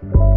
Bye.